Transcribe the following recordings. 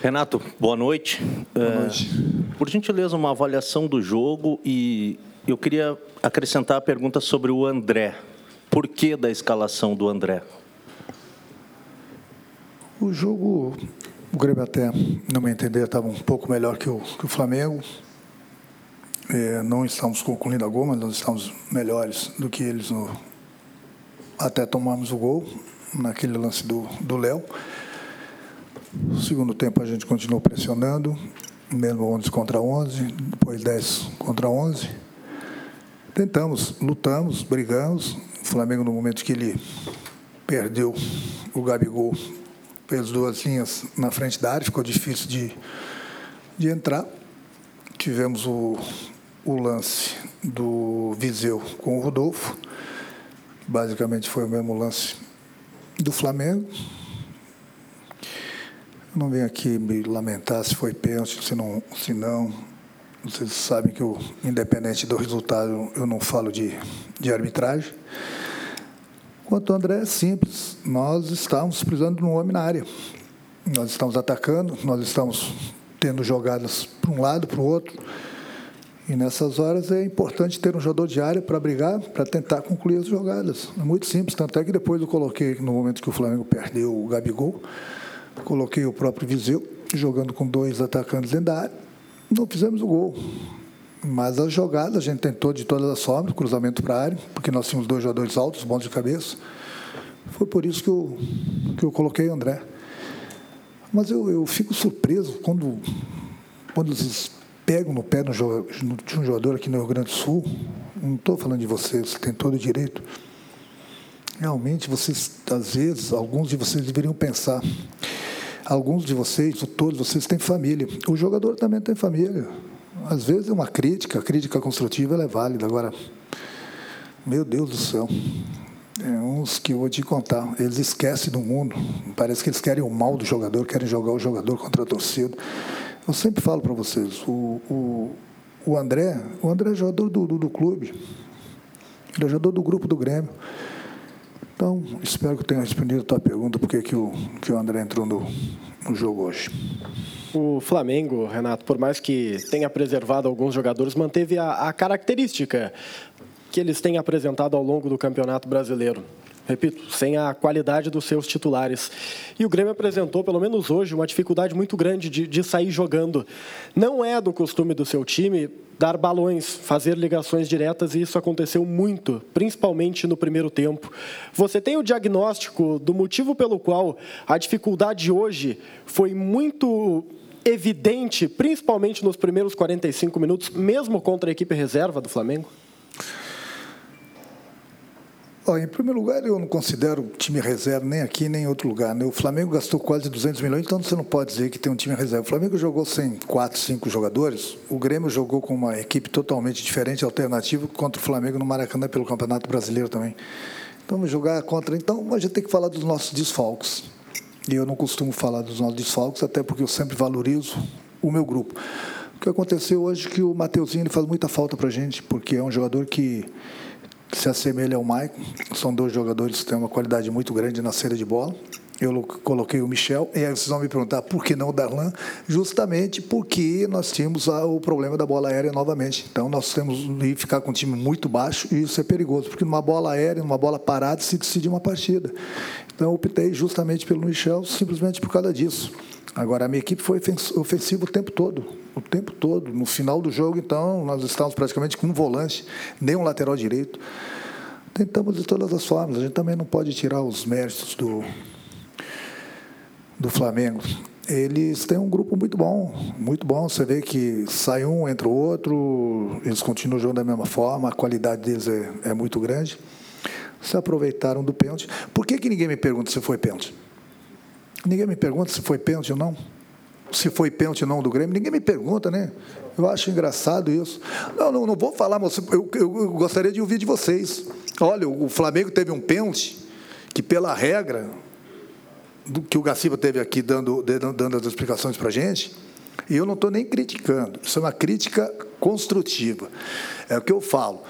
Renato, boa noite. Boa noite. É, por gentileza, uma avaliação do jogo e eu queria acrescentar a pergunta sobre o André. Por que da escalação do André? O jogo, o Grêmio até, no meu entender, estava um pouco melhor que o, que o Flamengo. É, não estamos concluindo a gol, mas nós estamos melhores do que eles no, até tomamos o gol naquele lance do Léo. No segundo tempo a gente continuou pressionando, mesmo 11 contra 11, depois 10 contra 11. Tentamos, lutamos, brigamos. O Flamengo, no momento que ele perdeu o Gabigol, fez duas linhas na frente da área, ficou difícil de, de entrar. Tivemos o, o lance do Viseu com o Rodolfo. Basicamente foi o mesmo lance do Flamengo. Não venho aqui me lamentar se foi pênalti, se não, se não. Vocês sabem que, eu, independente do resultado, eu não falo de, de arbitragem. Quanto ao André, é simples. Nós estamos precisando de um homem na área. Nós estamos atacando, nós estamos tendo jogadas para um lado, para o outro. E nessas horas é importante ter um jogador de área para brigar, para tentar concluir as jogadas. É muito simples. Tanto é que depois eu coloquei, no momento que o Flamengo perdeu o Gabigol, coloquei o próprio Viseu, jogando com dois atacantes área. Não fizemos o gol. Mas as jogadas a gente tentou de todas as formas, cruzamento para a área, porque nós tínhamos dois jogadores altos, bons de cabeça. Foi por isso que eu, que eu coloquei o André. Mas eu, eu fico surpreso quando, quando eles pegam no pé de um jogador aqui no Rio Grande do Sul. Não estou falando de vocês, tem todo o direito. Realmente, vocês, às vezes, alguns de vocês deveriam pensar alguns de vocês, todos vocês, têm família. O jogador também tem família. Às vezes é uma crítica, a crítica construtiva ela é válida. Agora, meu Deus do céu, é uns que eu vou te contar, eles esquecem do mundo. Parece que eles querem o mal do jogador, querem jogar o jogador contra a torcida. Eu sempre falo para vocês, o, o, o, André, o André é jogador do, do, do clube. Ele é jogador do grupo do Grêmio. Então, espero que tenha respondido a tua pergunta, porque que o, que o André entrou no, no jogo hoje. O Flamengo, Renato, por mais que tenha preservado alguns jogadores, manteve a, a característica que eles têm apresentado ao longo do Campeonato Brasileiro repito, sem a qualidade dos seus titulares. E o Grêmio apresentou, pelo menos hoje, uma dificuldade muito grande de, de sair jogando. Não é do costume do seu time dar balões, fazer ligações diretas, e isso aconteceu muito, principalmente no primeiro tempo. Você tem o diagnóstico do motivo pelo qual a dificuldade hoje foi muito evidente, principalmente nos primeiros 45 minutos, mesmo contra a equipe reserva do Flamengo? Em primeiro lugar, eu não considero time reserva nem aqui nem em outro lugar. Né? O Flamengo gastou quase 200 milhões, então você não pode dizer que tem um time reserva. O Flamengo jogou sem quatro, cinco jogadores. O Grêmio jogou com uma equipe totalmente diferente, alternativa, contra o Flamengo no Maracanã pelo Campeonato Brasileiro também. Então, jogar contra. Então, a gente tem que falar dos nossos desfalques. E eu não costumo falar dos nossos desfalques, até porque eu sempre valorizo o meu grupo. O que aconteceu hoje é que o Mateuzinho ele faz muita falta para a gente, porque é um jogador que se assemelha ao Maicon. São dois jogadores que têm uma qualidade muito grande na saída de bola. Eu coloquei o Michel, e aí vocês vão me perguntar por que não o Darlan? Justamente porque nós tínhamos o problema da bola aérea novamente. Então nós temos que ficar com um time muito baixo e isso é perigoso, porque numa bola aérea, numa bola parada, se decide uma partida. Então eu optei justamente pelo Michel, simplesmente por causa disso. Agora, a minha equipe foi ofensiva o tempo todo, o tempo todo. No final do jogo, então, nós estávamos praticamente com um volante, nem um lateral direito. Tentamos de todas as formas. A gente também não pode tirar os méritos do, do Flamengo. Eles têm um grupo muito bom, muito bom. Você vê que sai um, entra o outro, eles continuam jogando da mesma forma, a qualidade deles é, é muito grande. Se aproveitaram do pênalti. Por que, que ninguém me pergunta se foi pênalti? Ninguém me pergunta se foi pênalti ou não. Se foi pênalti ou não do Grêmio, ninguém me pergunta, né? Eu acho engraçado isso. Não, não, não vou falar, mas eu, eu, gostaria de ouvir de vocês. Olha, o Flamengo teve um pênalti que, pela regra, do que o Gaciba teve aqui dando, dando as explicações para a gente, e eu não estou nem criticando, isso é uma crítica construtiva. É o que eu falo.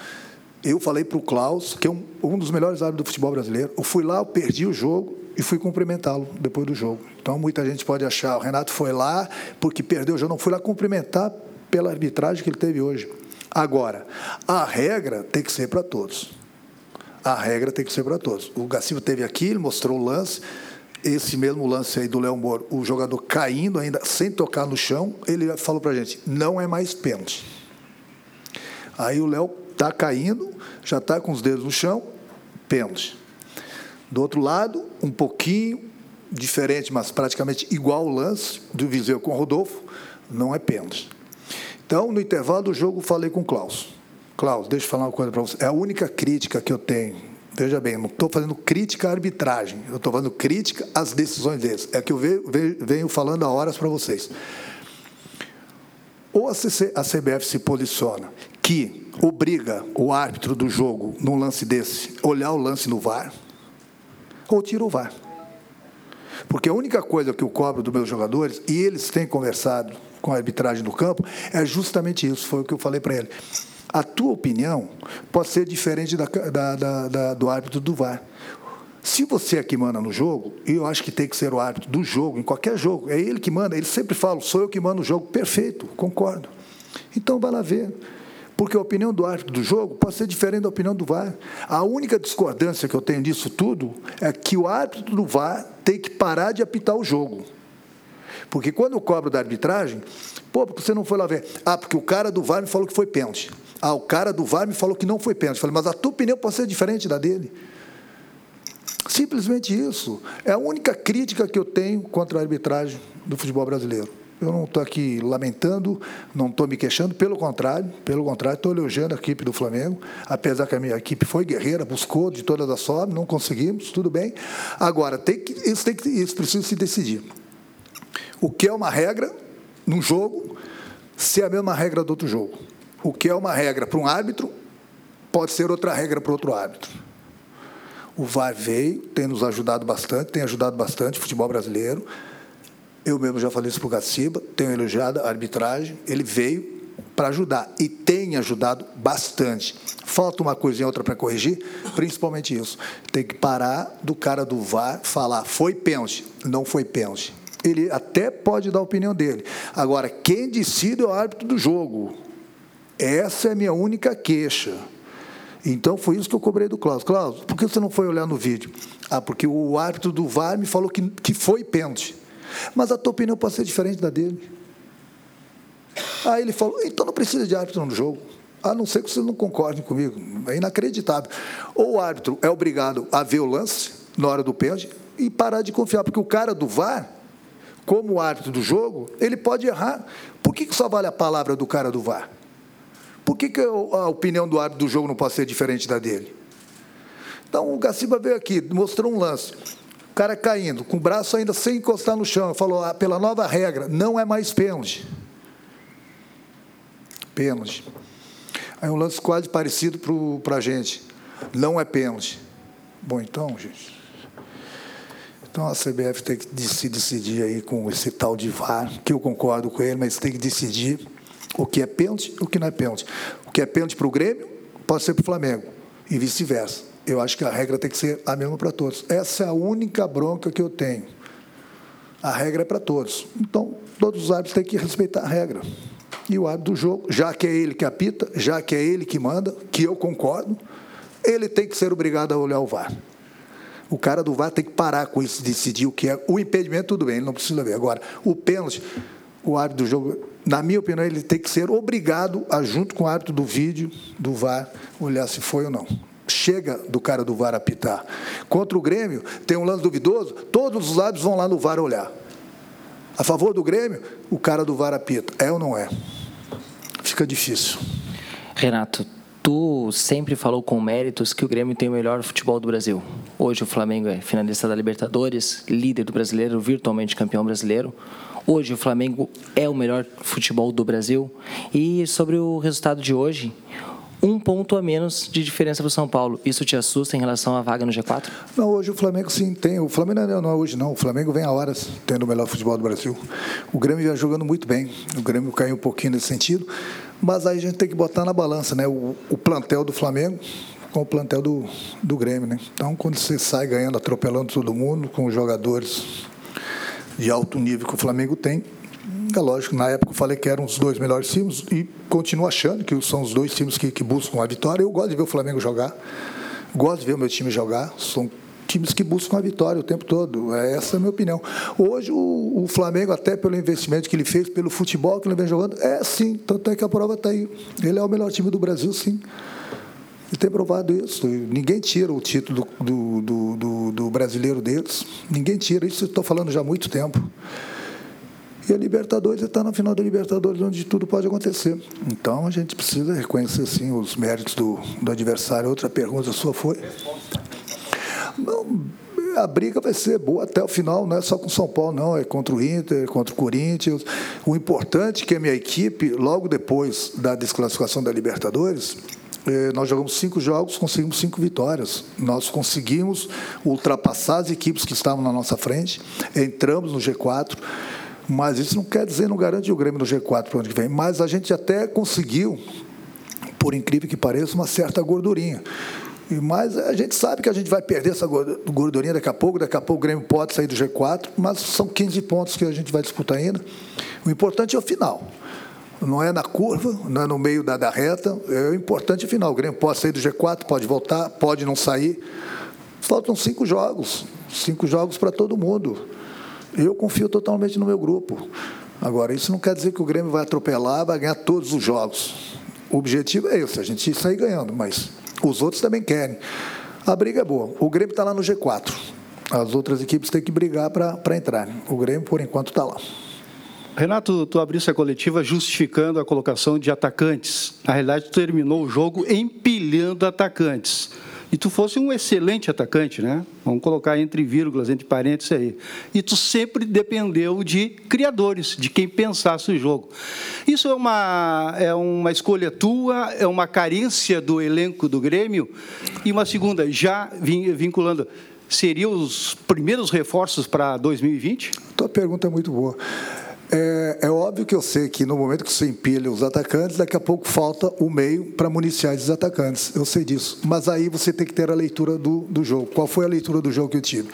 Eu falei para o Klaus, que é um, um dos melhores árbitros do futebol brasileiro. Eu fui lá, eu perdi o jogo e fui cumprimentá-lo depois do jogo. Então, muita gente pode achar, o Renato foi lá porque perdeu o jogo. Não fui lá cumprimentar pela arbitragem que ele teve hoje. Agora, a regra tem que ser para todos. A regra tem que ser para todos. O Gaciba teve aqui, ele mostrou o lance. Esse mesmo lance aí do Léo Moro, o jogador caindo ainda sem tocar no chão, ele falou para a gente: não é mais pênalti. Aí o Léo está caindo, já está com os dedos no chão, pênalti. Do outro lado, um pouquinho diferente, mas praticamente igual o lance do Viseu com o Rodolfo, não é pênalti. Então, no intervalo do jogo, falei com o Klaus. Klaus, deixa eu falar uma coisa para você. É a única crítica que eu tenho. Veja bem, não estou fazendo crítica à arbitragem, eu estou fazendo crítica às decisões deles. É que eu venho, falando há horas para vocês. Ou a CBF se posiciona que obriga o árbitro do jogo, num lance desse, olhar o lance no VAR, ou tira o VAR. Porque a única coisa que eu cobro dos meus jogadores, e eles têm conversado com a arbitragem do campo, é justamente isso, foi o que eu falei para ele. A tua opinião pode ser diferente da, da, da, da, do árbitro do VAR. Se você é que manda no jogo, e eu acho que tem que ser o árbitro do jogo, em qualquer jogo, é ele que manda, ele sempre fala, sou eu que mando o jogo, perfeito, concordo. Então vai lá ver. Porque a opinião do árbitro do jogo pode ser diferente da opinião do VAR. A única discordância que eu tenho disso tudo é que o árbitro do VAR tem que parar de apitar o jogo. Porque quando eu cobro da arbitragem, pô, porque você não foi lá ver? Ah, porque o cara do VAR me falou que foi pênalti. Ah, o cara do VAR me falou que não foi pênalti. Eu falei, mas a tua opinião pode ser diferente da dele. Simplesmente isso. É a única crítica que eu tenho contra a arbitragem do futebol brasileiro. Eu não estou aqui lamentando, não estou me queixando, pelo contrário, pelo contrário, estou elogiando a equipe do Flamengo, apesar que a minha equipe foi guerreira, buscou de todas as formas, não conseguimos, tudo bem. Agora, tem que, isso, tem que, isso precisa se decidir. O que é uma regra num jogo, se é a mesma regra do outro jogo. O que é uma regra para um árbitro, pode ser outra regra para outro árbitro. O VAR veio, tem nos ajudado bastante, tem ajudado bastante o futebol brasileiro. Eu mesmo já falei isso para o Gaciba, tenho elogiado a arbitragem, ele veio para ajudar e tem ajudado bastante. Falta uma coisinha outra para corrigir, principalmente isso. Tem que parar do cara do VAR falar foi pênalti, não foi pênalti ele até pode dar a opinião dele. Agora, quem decide é o árbitro do jogo. Essa é a minha única queixa. Então foi isso que eu cobrei do Klaus. Klaus, por que você não foi olhar no vídeo? Ah, porque o árbitro do VAR me falou que, que foi pênalti. Mas a tua opinião pode ser diferente da dele. Aí ele falou, então não precisa de árbitro no jogo. A não ser que vocês não concordem comigo. É inacreditável. Ou o árbitro é obrigado a ver o lance na hora do pênalti e parar de confiar, porque o cara do VAR como árbitro do jogo, ele pode errar. Por que, só vale a palavra do cara do VAR? Por que, que a opinião do árbitro do jogo não pode ser diferente da dele? Então, o Gaciba veio aqui, mostrou um lance. Cara caindo, com o braço ainda sem encostar no chão, falou: ah, pela nova regra, não é mais pênalti. Pênalti. Aí um lance quase parecido para a gente. Não é pênalti. Bom, então, gente. Então a CBF tem que se decidir aí com esse tal de VAR, que eu concordo com ele, mas tem que decidir o que é pênalti e o que não é pênalti. O que é pênalti para o Grêmio pode ser para o Flamengo e vice-versa. Eu acho que a regra tem que ser a mesma para todos. Essa é a única bronca que eu tenho. A regra é para todos. Então, todos os árbitros têm que respeitar a regra. E o árbitro do jogo, já que é ele que apita, já que é ele que manda, que eu concordo, ele tem que ser obrigado a olhar o VAR. O cara do VAR tem que parar com isso, decidir o que é. O impedimento, tudo bem, ele não precisa ver. Agora, o pênalti, o árbitro do jogo, na minha opinião, ele tem que ser obrigado a, junto com o árbitro do vídeo, do VAR, olhar se foi ou não. Chega do cara do VAR apitar. Contra o Grêmio, tem um lance duvidoso, todos os lados vão lá no VAR olhar. A favor do Grêmio, o cara do VAR apita. É ou não é? Fica difícil. Renato, tu sempre falou com méritos que o Grêmio tem o melhor futebol do Brasil. Hoje o Flamengo é finalista da Libertadores, líder do brasileiro, virtualmente campeão brasileiro. Hoje o Flamengo é o melhor futebol do Brasil. E sobre o resultado de hoje, um ponto a menos de diferença para o São Paulo. Isso te assusta em relação à vaga no G4? Não, hoje o Flamengo sim tem. O Flamengo não é, hoje, não. O Flamengo vem a horas tendo o melhor futebol do Brasil. O Grêmio já jogando muito bem. O Grêmio caiu um pouquinho nesse sentido. Mas aí a gente tem que botar na balança, né? O, o plantel do Flamengo com o plantel do, do Grêmio, né? Então, quando você sai ganhando, atropelando todo mundo, com os jogadores de alto nível que o Flamengo tem, é lógico, na época eu falei que eram os dois melhores times e continuo achando que são os dois times que, que buscam a vitória. Eu gosto de ver o Flamengo jogar, gosto de ver o meu time jogar. São times que buscam a vitória o tempo todo. É, essa é a minha opinião. Hoje, o, o, Flamengo, até pelo investimento que ele fez, pelo futebol que ele vem jogando, é sim. Tanto é que a prova está aí. Ele é o melhor time do Brasil, sim. E tem provado isso. Ninguém tira o título do, do, do, do brasileiro deles. Ninguém tira. Isso estou falando já há muito tempo. E a Libertadores está na final da Libertadores, onde tudo pode acontecer. Então a gente precisa reconhecer sim os méritos do, do adversário. Outra pergunta sua foi? Não, a briga vai ser boa até o final, não é só com São Paulo, não, é contra o Inter, contra o Corinthians. O importante é que a minha equipe, logo depois da desclassificação da Libertadores, eh, nós jogamos cinco jogos, conseguimos cinco vitórias. Nós conseguimos ultrapassar as equipes que estavam na nossa frente, entramos no G4. Mas isso não quer dizer, não garante o Grêmio no G4 para o ano que vem. Mas a gente até conseguiu, por incrível que pareça, uma certa gordurinha. Mas a gente sabe que a gente vai perder essa gordurinha daqui a pouco. Daqui a pouco o Grêmio pode sair do G4, mas são 15 pontos que a gente vai disputar ainda. O importante é o final. Não é na curva, não é no meio da, da reta. É o importante é o final. O Grêmio pode sair do G4, pode voltar, pode não sair. Faltam cinco jogos. Cinco jogos para todo mundo. Eu confio totalmente no meu grupo. Agora, isso não quer dizer que o Grêmio vai atropelar, vai ganhar todos os jogos. O objetivo é esse, a gente sair ganhando, mas os outros também querem. A briga é boa. O Grêmio está lá no G4. As outras equipes têm que brigar para entrar. O Grêmio, por enquanto, está lá. Renato, tu abriste a coletiva justificando a colocação de atacantes. Na realidade, tu terminou o jogo empilhando atacantes e tu fosse um excelente atacante, né? Vamos colocar entre vírgulas, entre parênteses aí. E tu sempre dependeu de criadores, de quem pensasse o jogo. Isso é uma, é uma escolha tua, é uma carência do elenco do Grêmio? E uma segunda, já vinculando, seriam os primeiros reforços para 2020? Tua pergunta é muito boa. É, é, óbvio que eu sei que no momento que você empilha os atacantes, daqui a pouco falta o meio para municiar esses atacantes. Eu sei disso. Mas aí você tem que ter a leitura do, do jogo. Qual foi a leitura do jogo que eu tive?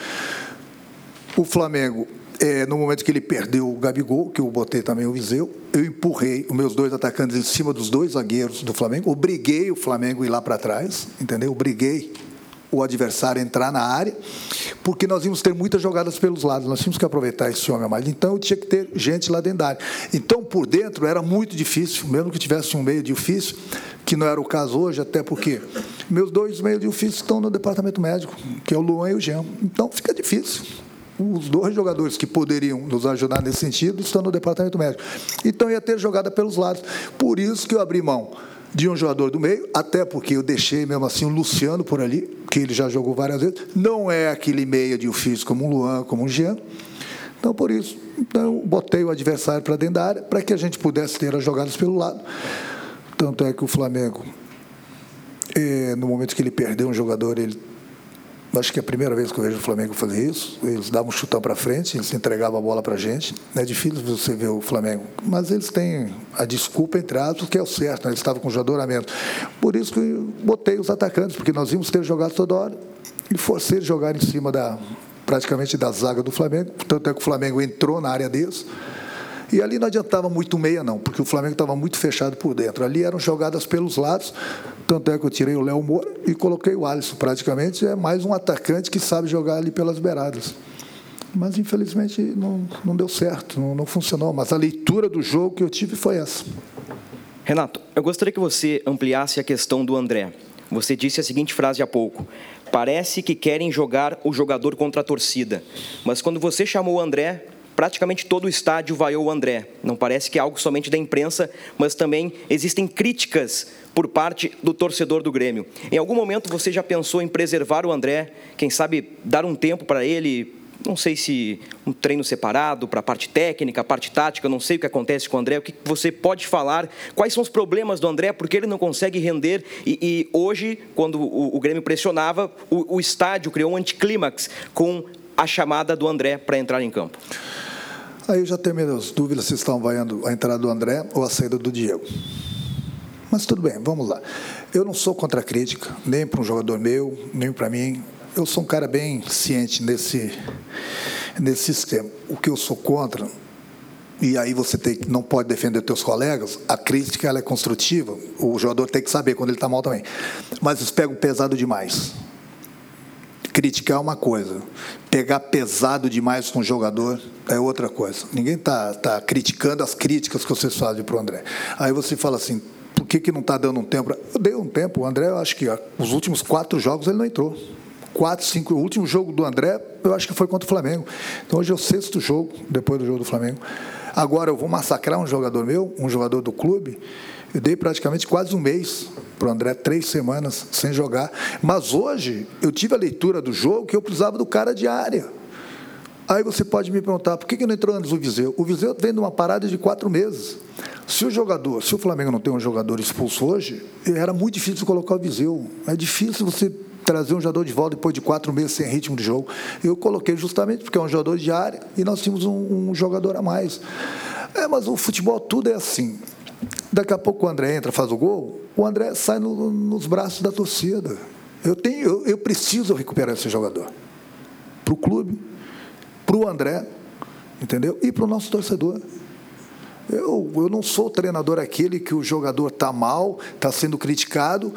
O Flamengo, é, no momento que ele perdeu o Gabigol, que eu botei também o Viseu, eu empurrei os meus dois atacantes em cima dos dois zagueiros do Flamengo, obriguei o Flamengo a ir lá para trás, entendeu? Obriguei o adversário entrar na área, porque nós íamos ter muitas jogadas pelos lados, nós tínhamos que aproveitar esse homem a mais. Então, tinha que ter gente lá dentro da área. Então, por dentro, era muito difícil, mesmo que tivesse um meio de ofício, que não era o caso hoje, até porque meus dois meios de ofício estão no departamento médico, que é o Luan e o Jean. Então, fica difícil os dois jogadores que poderiam nos ajudar nesse sentido estão no departamento médico. Então ia ter jogada pelos lados. Por isso que eu abri mão de um jogador do meio, até porque eu deixei mesmo assim o Luciano por ali, que ele já jogou várias vezes. Não é aquele meia de ofício como um Luan, como um Jean. Então, por isso, então, eu botei o adversário para dentro da área para que a gente pudesse ter as jogadas pelo lado. Tanto é que o Flamengo, eh, no momento que ele perdeu um jogador, ele Acho que é a primeira vez que eu vejo o Flamengo fazer isso. Eles davam um chutão para frente, eles entregavam a bola para a gente. É difícil você ver o Flamengo. Mas eles têm a desculpa, entre aspas, que é o certo. Né? Eles estavam com jogador a menos. Por isso que eu botei os atacantes, porque nós íamos ter jogado toda hora. E forcei eles jogar em cima da, praticamente da zaga do Flamengo. Tanto é que o Flamengo entrou na área deles. E ali não adiantava muito meia, não, porque o Flamengo estava muito fechado por dentro. Ali eram jogadas pelos lados, tanto é que eu tirei o Léo Moura e coloquei o Alisson. Praticamente é mais um atacante que sabe jogar ali pelas beiradas. Mas, infelizmente, não, não deu certo, não, não funcionou. Mas a leitura do jogo que eu tive foi essa. Renato, eu gostaria que você ampliasse a questão do André. Você disse a seguinte frase há pouco: parece que querem jogar o jogador contra a torcida. Mas quando você chamou o André, praticamente todo o estádio vaiou o André. Não parece que é algo somente da imprensa, mas também existem críticas por parte do torcedor do Grêmio. Em algum momento você já pensou em preservar o André? Quem sabe dar um tempo para ele não sei se um treino separado para a parte técnica, a parte tática, não sei o que acontece com o André, o que você pode falar, quais são os problemas do André, porque ele não consegue render e, e hoje, quando o, o, Grêmio pressionava, o, o estádio criou um anticlímax com a chamada do André para entrar em campo. Aí eu já tenho minhas dúvidas se estão vaiando a entrada do André ou a saída do Diego. Mas tudo bem, vamos lá. Eu não sou contra a crítica, nem para um jogador meu, nem para mim eu sou um cara bem ciente nesse, nesse sistema. O que eu sou contra, e aí você tem, não pode defender teus colegas, a crítica ela é construtiva, o jogador tem que saber quando ele está mal também. Mas eles pegam pesado demais. Criticar é uma coisa, pegar pesado demais com o jogador é outra coisa. Ninguém está tá criticando as críticas que vocês fazem para o André. Aí você fala assim, por que, que não está dando um tempo? Eu dei um tempo, o André, eu acho que os últimos quatro jogos ele não entrou quatro, cinco. O último jogo do André, eu acho que foi contra o Flamengo. Então hoje é o sexto jogo, depois do jogo do Flamengo. Agora eu vou massacrar um jogador meu, um jogador do clube. Eu dei praticamente quase um mês para o André, três semanas sem jogar. Mas hoje eu tive a leitura do jogo que eu precisava do cara de área. Aí você pode me perguntar, por que, não entrou antes o Viseu? O Viseu vem de uma parada de quatro meses. Se o jogador, se o Flamengo não tem um jogador expulso hoje, era muito difícil colocar o Viseu. É difícil você trazer um jogador de volta depois de quatro meses sem ritmo de jogo. Eu coloquei justamente porque é um jogador de área e nós tínhamos um, um jogador a mais. É, mas o futebol tudo é assim. Daqui a pouco o André entra, faz o gol, o André sai no, nos braços da torcida. Eu, tenho, eu, eu preciso recuperar esse jogador. Para o clube, para o André, entendeu? E para o nosso torcedor. Eu, eu não sou treinador aquele que o jogador está mal, está sendo criticado,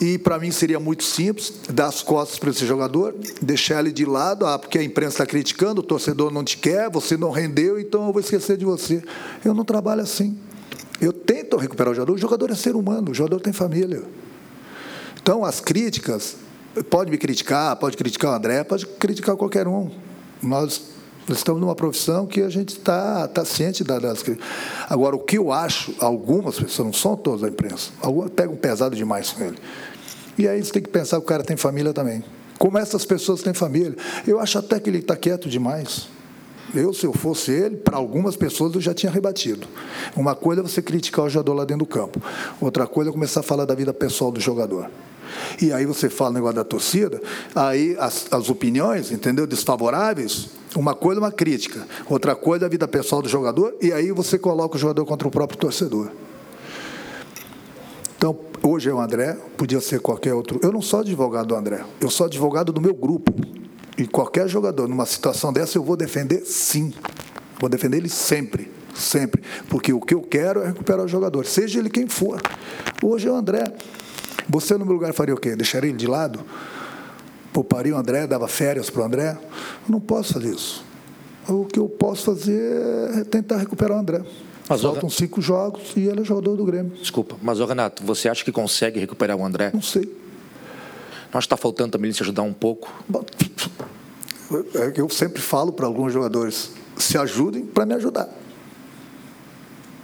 e para mim seria muito simples dar as costas para esse jogador, deixar ele de lado, ah, porque a imprensa está criticando, o torcedor não te quer, você não rendeu, então eu vou esquecer de você. Eu não trabalho assim. Eu tento recuperar o jogador, o jogador é ser humano, o jogador tem família. Então, as críticas, pode me criticar, pode criticar o André, pode criticar qualquer um. Nós estamos numa profissão que a gente está tá ciente das Agora, o que eu acho, algumas pessoas, não são todas da imprensa, algumas pegam pesado demais com ele. E aí você tem que pensar que o cara tem família também. Como essas pessoas têm família. Eu acho até que ele está quieto demais. Eu, se eu fosse ele, para algumas pessoas eu já tinha rebatido. Uma coisa é você criticar o jogador lá dentro do campo. Outra coisa é começar a falar da vida pessoal do jogador. E aí você fala o negócio da torcida, aí as, as opiniões, entendeu, desfavoráveis, uma coisa é uma crítica, outra coisa é a vida pessoal do jogador, e aí você coloca o jogador contra o próprio torcedor. Então, hoje é o André, podia ser qualquer outro. Eu não sou advogado do André, eu sou advogado do meu grupo. E qualquer jogador, numa situação dessa, eu vou defender sim. Vou defender ele sempre, sempre. Porque o que eu quero é recuperar o jogador, seja ele quem for. Hoje é o André. Você, no meu lugar, faria o quê? Deixaria ele de lado? pouparia o André, dava férias para o André. Eu não posso fazer isso. O que eu posso fazer é tentar recuperar o André. Mas Faltam cinco jogos e ele é jogador do Grêmio. Desculpa, mas o Renato, você acha que consegue recuperar o André? Não sei. Acho que está faltando também ele se ajudar um pouco? É eu sempre falo para alguns jogadores, se ajudem para me ajudar.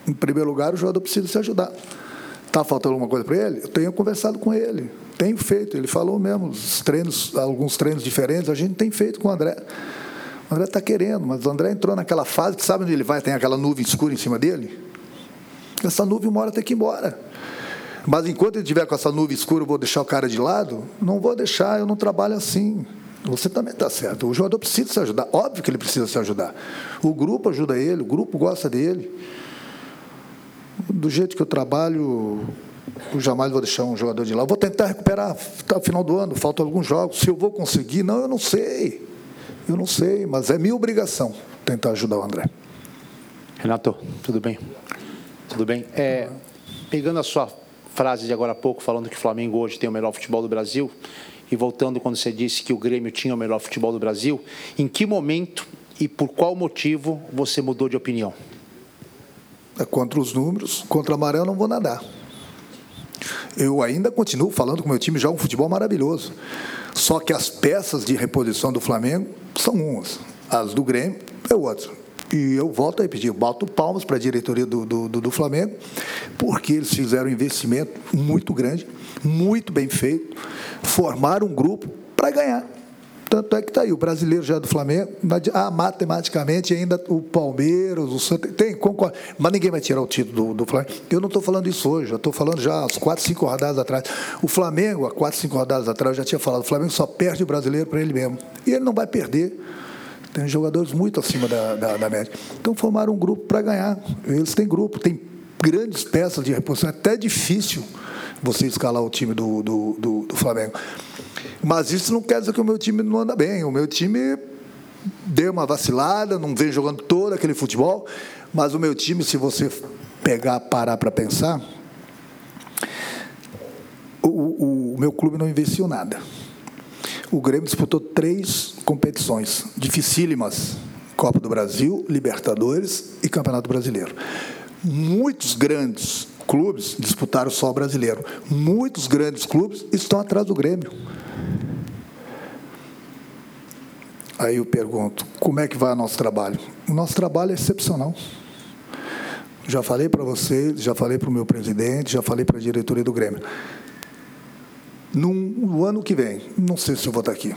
Em primeiro lugar, o jogador precisa se ajudar. Está faltando alguma coisa para ele? Eu tenho conversado com ele. Tenho feito, ele falou mesmo, os treinos, alguns treinos diferentes, a gente tem feito com o André. O André está querendo, mas o André entrou naquela fase que sabe onde ele vai, tem aquela nuvem escura em cima dele? Essa nuvem uma hora tem que ir embora. Mas enquanto ele estiver com essa nuvem escura, eu vou deixar o cara de lado? Não vou deixar, eu não trabalho assim. Você também está certo. O jogador precisa se ajudar. Óbvio que ele precisa se ajudar. O grupo ajuda ele, o grupo gosta dele. Do jeito que eu trabalho, eu jamais vou deixar um jogador de lá. Eu vou tentar recuperar até o final do ano, faltam alguns jogos. Se eu vou conseguir, não, eu não sei. Eu não sei, mas é minha obrigação tentar ajudar o André. Renato, tudo bem? Tudo bem? É, pegando a sua frase de agora há pouco, falando que o Flamengo hoje tem o melhor futebol do Brasil, e voltando quando você disse que o Grêmio tinha o melhor futebol do Brasil, em que momento e por qual motivo você mudou de opinião? É contra os números, contra a maré eu não vou nadar. Eu ainda continuo falando que o meu time joga um futebol maravilhoso. Só que as peças de reposição do Flamengo são umas, as do Grêmio é outra. E eu volto a repetir, eu boto palmas para a diretoria do, do, do, Flamengo, porque eles fizeram um investimento muito grande, muito bem feito, formaram um grupo para ganhar. Tanto é que está aí, o brasileiro já é do Flamengo, ah, matematicamente ainda o Palmeiras, o Santos, tem, concordo, mas ninguém vai tirar o título do, do Flamengo. Eu não estou falando isso hoje, eu estou falando já às quatro, cinco rodadas atrás. O Flamengo, há quatro, cinco rodadas atrás, eu já tinha falado, o Flamengo só perde o brasileiro para ele mesmo. E ele não vai perder. Tem jogadores muito acima da, da, da média. Então formaram um grupo para ganhar. Eles têm grupo, tem grandes peças de reposição, é até difícil você escalar o time do, do, do, do Flamengo. Mas isso não quer dizer que o meu time não anda bem. O meu time deu uma vacilada, não vem jogando todo aquele futebol. Mas o meu time, se você pegar, parar para pensar, o, o, o meu clube não investiu nada. O Grêmio disputou três competições dificílimas: Copa do Brasil, Libertadores e Campeonato Brasileiro. Muitos grandes clubes disputaram só o brasileiro. Muitos grandes clubes estão atrás do Grêmio. Aí eu pergunto, como é que vai o nosso trabalho? O nosso trabalho é excepcional. Já falei para você, já falei para o meu presidente, já falei para a diretoria do Grêmio. No ano que vem, não sei se eu vou estar aqui.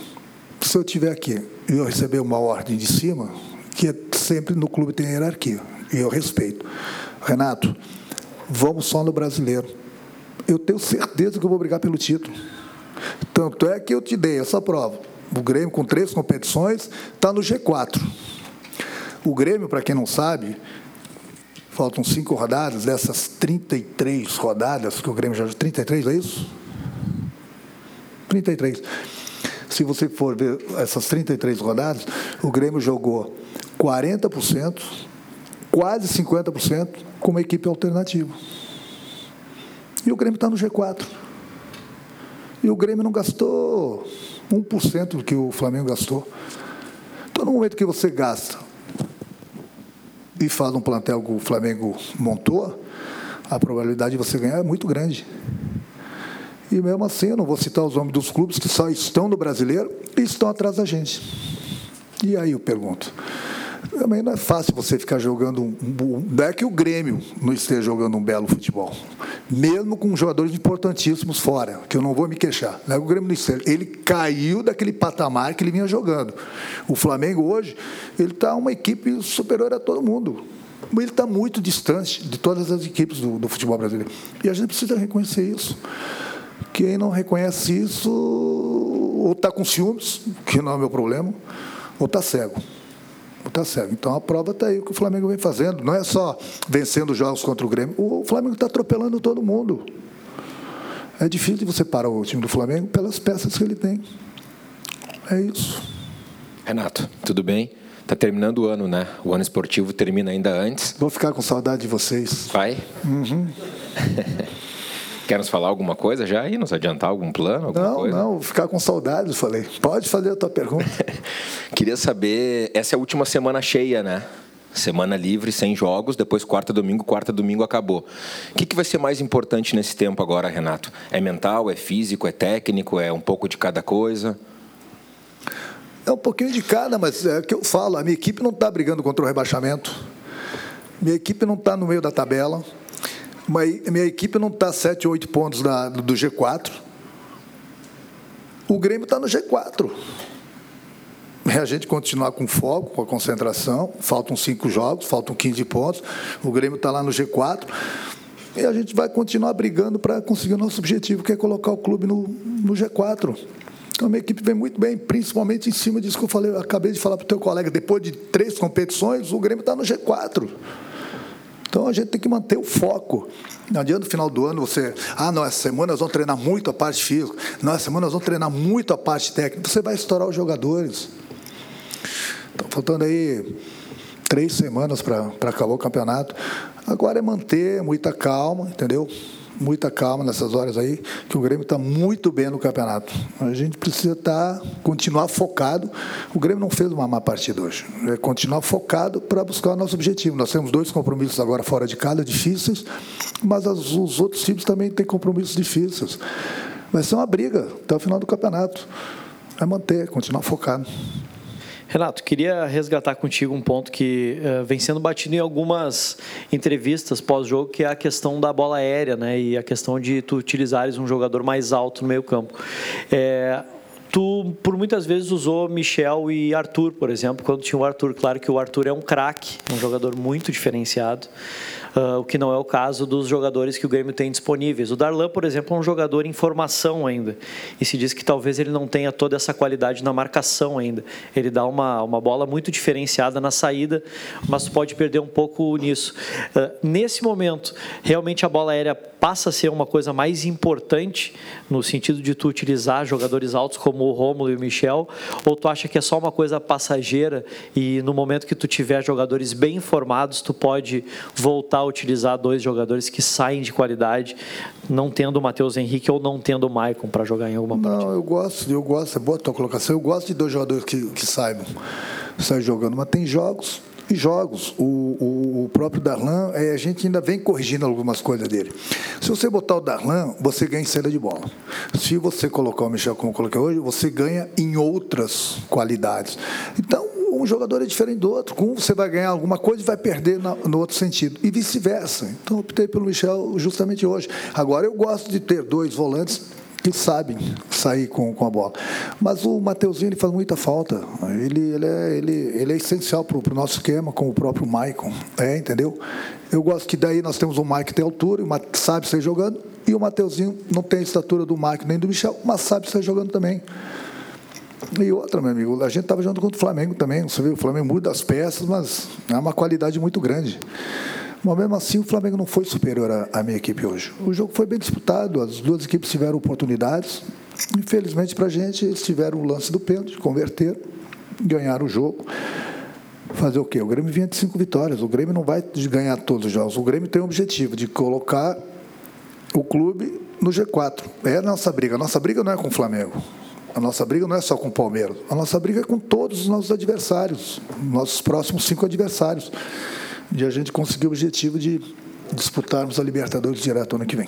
Se eu estiver aqui e eu receber uma ordem de cima, que é sempre no clube tem hierarquia, e eu respeito. Renato, vamos só no brasileiro. Eu tenho certeza que eu vou brigar pelo título. Tanto é que eu te dei essa prova. O Grêmio, com três competições, está no G4. O Grêmio, para quem não sabe, faltam cinco rodadas, dessas 33 rodadas, que o Grêmio já. 33, é isso? 33. Se você for ver essas 33 rodadas, o Grêmio jogou 40%, quase 50%, com uma equipe alternativa. E o Grêmio está no G4. E o Grêmio não gastou 1% do que o Flamengo gastou. Então, no momento que você gasta e faz um plantel que o Flamengo montou, a probabilidade de você ganhar é muito grande. E mesmo assim, eu não vou citar os nomes dos clubes que só estão no brasileiro e estão atrás da gente. E aí eu pergunto: também não é fácil você ficar jogando um, Não é que o Grêmio não esteja jogando um belo futebol. Mesmo com jogadores importantíssimos fora, que eu não vou me queixar. Não é que o Grêmio não esteja. Ele caiu daquele patamar que ele vinha jogando. O Flamengo hoje, ele está uma equipe superior a todo mundo. Ele está muito distante de todas as equipes do, do futebol brasileiro. E a gente precisa reconhecer isso. Quem não reconhece isso, ou está com ciúmes, que não é o meu problema, ou está cego. Tá certo. Então a prova está aí o que o Flamengo vem fazendo. Não é só vencendo jogos contra o Grêmio. O Flamengo está atropelando todo mundo. É difícil de você parar o time do Flamengo pelas peças que ele tem. É isso. Renato, tudo bem? Está terminando o ano, né? O ano esportivo termina ainda antes. Vou ficar com saudade de vocês. Vai? Uhum. Quer nos falar alguma coisa já aí? Nos adiantar algum plano? não, coisa? não, ficar com saudades, falei. Pode fazer a tua pergunta. Queria saber, essa é a última semana cheia, né? Semana livre, sem jogos, depois quarta, domingo, quarta, domingo acabou. O que, que vai ser mais importante nesse tempo agora, Renato? É mental, é físico, é técnico, é um pouco de cada coisa? É um pouquinho de cada, mas é o que eu falo, a minha equipe não está brigando contra o rebaixamento. Minha equipe não está no meio da tabela. Mas minha equipe não está 7 ou 8 pontos do G4. O Grêmio está no G4. É a gente continuar com foco, com a concentração. Faltam cinco jogos, faltam 15 pontos. O Grêmio está lá no G4. E a gente vai continuar brigando para conseguir o nosso objetivo, que é colocar o clube no, no G4. Então, a minha equipe vem muito bem, principalmente em cima disso que eu falei, eu acabei de falar para o teu colega. Depois de três competições, o Grêmio está no G4. Então a gente tem que manter o foco. Não adianta no final do ano você, ah, não, essa semana nós vamos treinar muito a parte física, não, essa semana nós vamos treinar muito a parte técnica. Você vai estourar os jogadores. Estão faltando aí três semanas para acabar o campeonato. Agora é manter muita calma, entendeu? Muita calma nessas horas aí, que o Grêmio está muito bem no campeonato. A gente precisa estar, tá, continuar focado. O Grêmio não fez uma má partida hoje. É continuar focado para buscar o nosso objetivo. Nós temos dois compromissos agora fora de casa, difíceis, mas os outros times também têm compromissos difíceis. Vai ser uma briga até o final do campeonato. É manter, continuar focado. Renato, queria resgatar contigo um ponto que uh, vem sendo batido em algumas entrevistas pós-jogo, que é a questão da bola aérea, né? E a questão de tu utilizares um jogador mais alto no meio campo. É, tu por muitas vezes usou Michel e Arthur, por exemplo, quando tinha o Arthur. Claro que o Arthur é um craque, um jogador muito diferenciado uh, o que não é o caso dos jogadores que o Grêmio tem disponíveis. O Darlan, por exemplo, é um jogador em formação ainda, e se diz que talvez ele não tenha toda essa qualidade na marcação ainda. Ele dá uma, uma bola muito diferenciada na saída, mas pode perder um pouco nisso. Uh, nesse momento, realmente a bola aérea passa a ser uma coisa mais importante no sentido de tu utilizar jogadores altos como o Rômulo e o Michel, ou tu acha que é só uma coisa passageira e no momento que tu tiver jogadores bem formados, tu pode voltar utilizar dois jogadores que saem de qualidade, não tendo o Matheus Henrique ou não tendo o Maicon para jogar em alguma partida? Não, eu gosto, eu gosto, é boa a tua colocação. Eu gosto de dois jogadores que, que saibam sair jogando, mas tem jogos e jogos. O, o, o, próprio Darlan, é, a gente ainda vem corrigindo algumas coisas dele. Se você botar o Darlan, você ganha em saída de bola. Se você colocar o Michel como eu coloquei hoje, você ganha em outras qualidades. Então, um jogador é diferente do outro. Com um você vai ganhar alguma coisa e vai perder no outro sentido. E vice-versa. Então, optei pelo Michel justamente hoje. Agora, eu gosto de ter dois volantes que sabem sair com, com a bola. Mas o Mateuzinho ele faz muita falta. Ele, ele, é, ele, ele é essencial para o nosso esquema, como o próprio Maicon. É, entendeu? Eu gosto que daí nós temos o Mike que tem altura, e sabe sair jogando, e o Mateuzinho não tem a estatura do Mike nem do Michel, mas sabe sair jogando também. E outra, meu amigo, a gente estava jogando contra o Flamengo também. Você viu, o Flamengo muda as peças, mas é uma qualidade muito grande. Mas mesmo assim, o Flamengo não foi superior à, minha equipe hoje. O jogo foi bem disputado, as duas equipes tiveram oportunidades. Infelizmente, para a gente, eles tiveram o lance do pênalti, converter, ganhar o jogo. Fazer o quê? O Grêmio vinha de cinco vitórias. O Grêmio não vai ganhar todos os jogos. O Grêmio tem o objetivo de colocar o clube no G4. É a nossa briga. A nossa briga não é com o Flamengo. A nossa briga não é só com o Palmeiras, a nossa briga é com todos os nossos adversários, nossos próximos cinco adversários. E a gente conseguiu o objetivo de disputarmos a Libertadores direto ano que vem.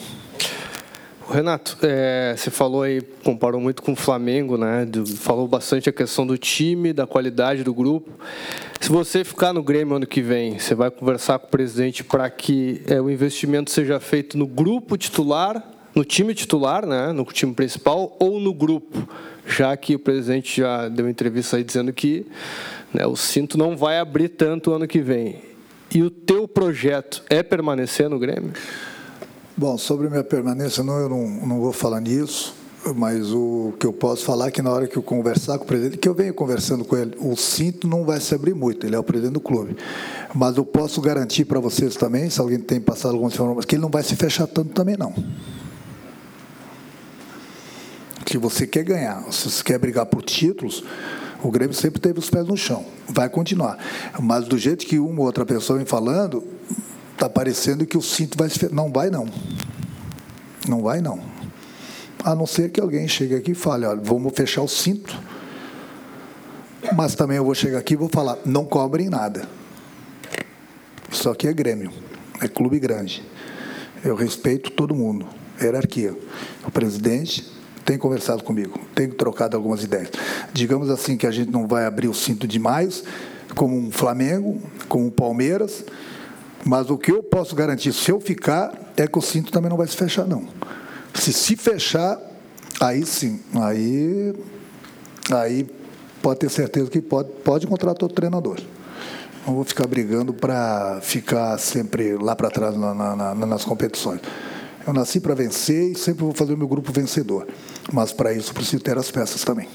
Renato, é, você falou aí, comparou muito com o Flamengo, né? Falou bastante a questão do time, da qualidade do grupo. Se você ficar no Grêmio ano que vem, você vai conversar com o presidente para que é, o investimento seja feito no grupo titular, no time titular, né? No time principal ou no grupo? já que o presidente já deu entrevista aí dizendo que né, o cinto não vai abrir tanto ano que vem. E o teu projeto é permanecer no Grêmio? Bom, sobre minha permanência, não, eu não, não vou falar nisso, mas o que eu posso falar é que na hora que eu conversar com o presidente, que eu venho conversando com ele, o cinto não vai se abrir muito, ele é o presidente do clube. Mas eu posso garantir para vocês também, se alguém tem passado algumas informações, que ele não vai se fechar tanto também, não que você quer ganhar, se você quer brigar por títulos, o Grêmio sempre teve os pés no chão, vai continuar. Mas do jeito que uma ou outra pessoa vem falando, está parecendo que o cinto vai se. Não vai, não. Não vai, não. A não ser que alguém chegue aqui e fale: olha, vamos fechar o cinto. Mas também eu vou chegar aqui e vou falar: não cobrem nada. Isso aqui é Grêmio, é clube grande. Eu respeito todo mundo, hierarquia. O presidente, tem conversado comigo, tem trocado algumas ideias. Digamos assim que a gente não vai abrir o cinto demais, como um Flamengo, como um Palmeiras, mas o que eu posso garantir, se eu ficar, é que o cinto também não vai se fechar, não. Se se fechar, aí sim, aí, aí pode ter certeza que pode, pode contratar outro treinador. Não vou ficar brigando para ficar sempre lá para trás na, na, nas competições. Eu nasci para vencer e sempre vou fazer o meu grupo vencedor. Mas para isso preciso ter as peças também.